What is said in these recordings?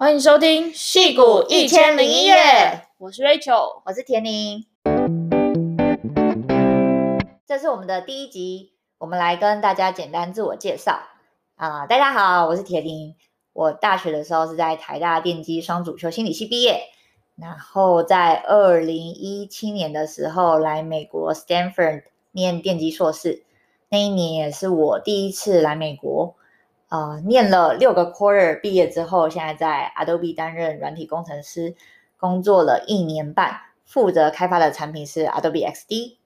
欢迎收听《矽谷一千零一夜》，我是 Rachel，我是田宁。这是我们的第一集，我们来跟大家简单自我介绍啊、呃。大家好，我是田宁。我大学的时候是在台大电机双主修心理系毕业，然后在二零一七年的时候来美国 Stanford 念电机硕士，那一年也是我第一次来美国。呃，念了六个 quarter，毕业之后，现在在 Adobe 担任软体工程师，工作了一年半，负责开发的产品是 Adobe XD。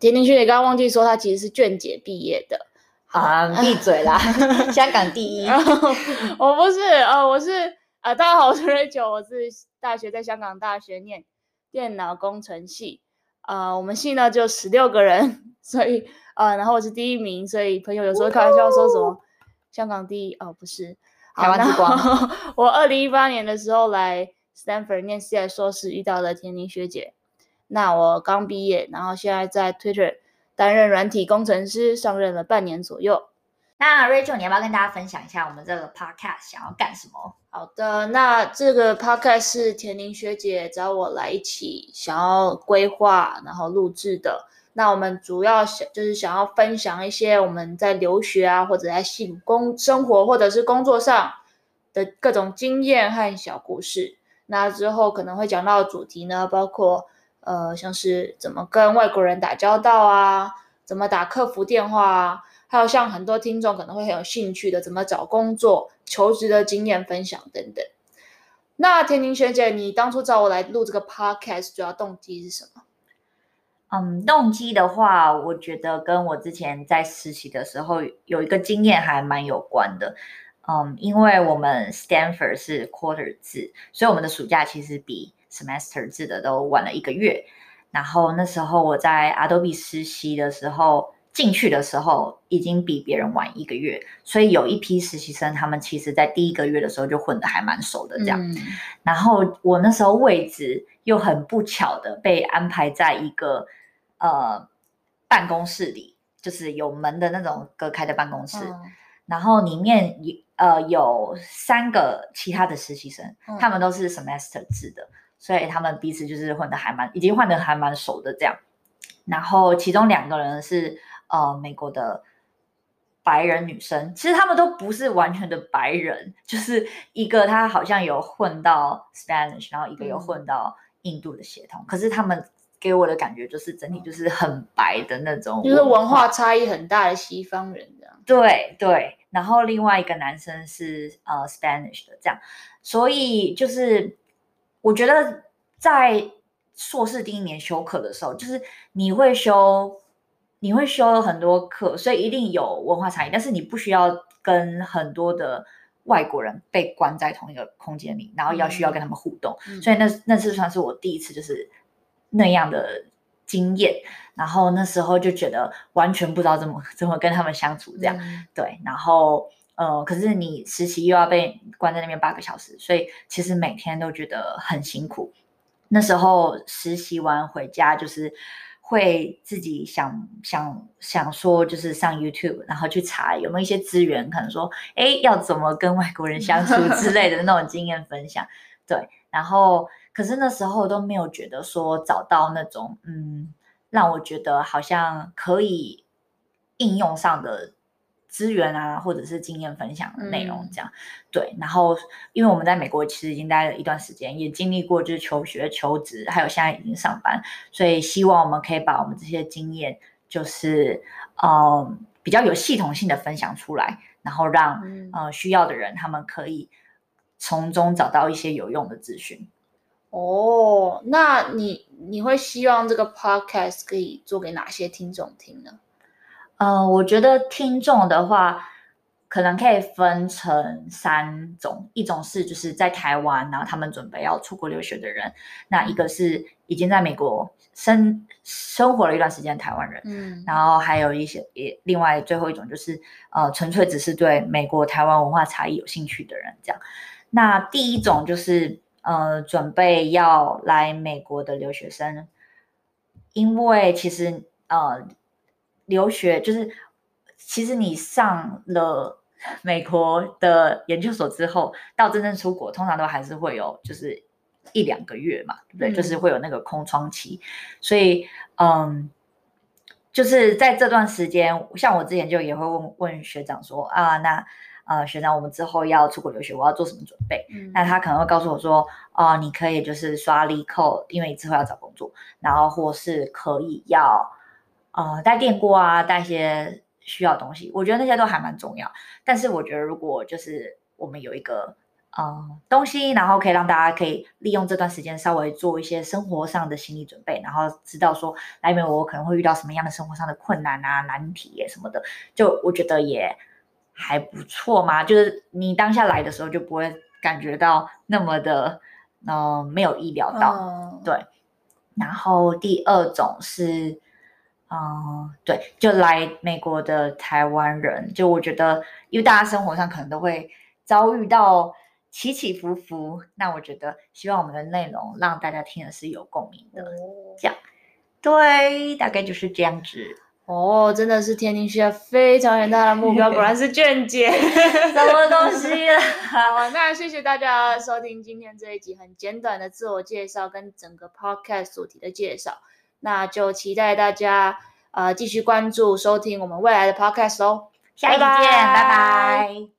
甜甜学姐刚刚忘记说，她其实是卷姐毕业的。啊，闭嘴啦！香港第一。我不是，呃，我是，呃，大家好，我是 Rachel，我是大学在香港大学念电脑工程系。呃，我们系呢就十六个人，所以，呃，然后我是第一名，所以朋友有时候开玩笑说什么。香港第一哦，不是台湾之光。我二零一八年的时候来 Stanford 念 CS 硕士，遇到了田宁学姐。那我刚毕业，然后现在在 Twitter 担任软体工程师，上任了半年左右。那 Rachel，你要不要跟大家分享一下我们这个 Podcast 想要干什么？好的，那这个 Podcast 是田宁学姐找我来一起想要规划，然后录制的。那我们主要想就是想要分享一些我们在留学啊，或者在性工生活，或者是工作上的各种经验和小故事。那之后可能会讲到的主题呢，包括呃像是怎么跟外国人打交道啊，怎么打客服电话啊，还有像很多听众可能会很有兴趣的，怎么找工作、求职的经验分享等等。那田宁学姐，你当初找我来录这个 podcast 主要动机是什么？嗯，动机的话，我觉得跟我之前在实习的时候有一个经验还蛮有关的。嗯，因为我们 Stanford 是 quarter 制，所以我们的暑假其实比 semester 制的都晚了一个月。然后那时候我在 Adobe 实习的时候，进去的时候已经比别人晚一个月，所以有一批实习生，他们其实在第一个月的时候就混得还蛮熟的这样。嗯。然后我那时候位置又很不巧的被安排在一个。呃，办公室里就是有门的那种隔开的办公室，嗯、然后里面有呃有三个其他的实习生，嗯、他们都是 semester 制的，所以他们彼此就是混得还蛮，已经混得还蛮熟的这样。然后其中两个人是呃美国的白人女生，其实他们都不是完全的白人，就是一个他好像有混到 Spanish，然后一个有混到印度的血统，嗯、可是他们。给我的感觉就是整体就是很白的那种，就是文化差异很大的西方人这样。对对，然后另外一个男生是呃 Spanish 的这样，所以就是我觉得在硕士第一年修课的时候，就是你会修你会修很多课，所以一定有文化差异，但是你不需要跟很多的外国人被关在同一个空间里，然后要需要跟他们互动，嗯、所以那那次算是我第一次就是。那样的经验，然后那时候就觉得完全不知道怎么怎么跟他们相处，这样、嗯、对。然后呃，可是你实习又要被关在那边八个小时，所以其实每天都觉得很辛苦。那时候实习完回家，就是会自己想想想说，就是上 YouTube，然后去查有没有一些资源，可能说，哎，要怎么跟外国人相处 之类的那种经验分享。对，然后。可是那时候都没有觉得说找到那种嗯，让我觉得好像可以应用上的资源啊，或者是经验分享的内容这样。嗯、对，然后因为我们在美国其实已经待了一段时间，也经历过就是求学、求职，还有现在已经上班，所以希望我们可以把我们这些经验，就是嗯比较有系统性的分享出来，然后让、嗯、呃需要的人他们可以从中找到一些有用的资讯。哦，那你你会希望这个 podcast 可以做给哪些听众听呢？呃，我觉得听众的话，可能可以分成三种，一种是就是在台湾，然后他们准备要出国留学的人；那一个是已经在美国生生活了一段时间的台湾人，嗯，然后还有一些也另外最后一种就是呃，纯粹只是对美国台湾文化差异有兴趣的人，这样。那第一种就是。呃，准备要来美国的留学生，因为其实呃，留学就是其实你上了 美国的研究所之后，到真正出国，通常都还是会有就是一两个月嘛，对不对？嗯、就是会有那个空窗期，所以嗯，就是在这段时间，像我之前就也会问问学长说啊，那呃学长，我们之后要出国留学，我要做什么准备？嗯、那他可能会告诉我说，哦、呃，你可以就是刷 LeetCode，因为你之后要找工作，然后或是可以要呃带电锅啊，带一些。需要东西，我觉得那些都还蛮重要。但是我觉得，如果就是我们有一个呃东西，然后可以让大家可以利用这段时间稍微做一些生活上的心理准备，然后知道说来美国我可能会遇到什么样的生活上的困难啊、难题什么的，就我觉得也还不错嘛。就是你当下来的时候就不会感觉到那么的嗯、呃、没有意料到，嗯、对。然后第二种是。嗯，对，就来美国的台湾人，就我觉得，因为大家生活上可能都会遭遇到起起伏伏，那我觉得希望我们的内容让大家听的是有共鸣的，哦、这样，对，大概就是这样子。哦，真的是天津需要非常远大的目标，果然是卷姐，什么东西啊？好，那谢谢大家收听今天这一集很简短的自我介绍跟整个 podcast 主题的介绍。那就期待大家呃继续关注收听我们未来的 podcast 哦，下一集见，拜拜。拜拜。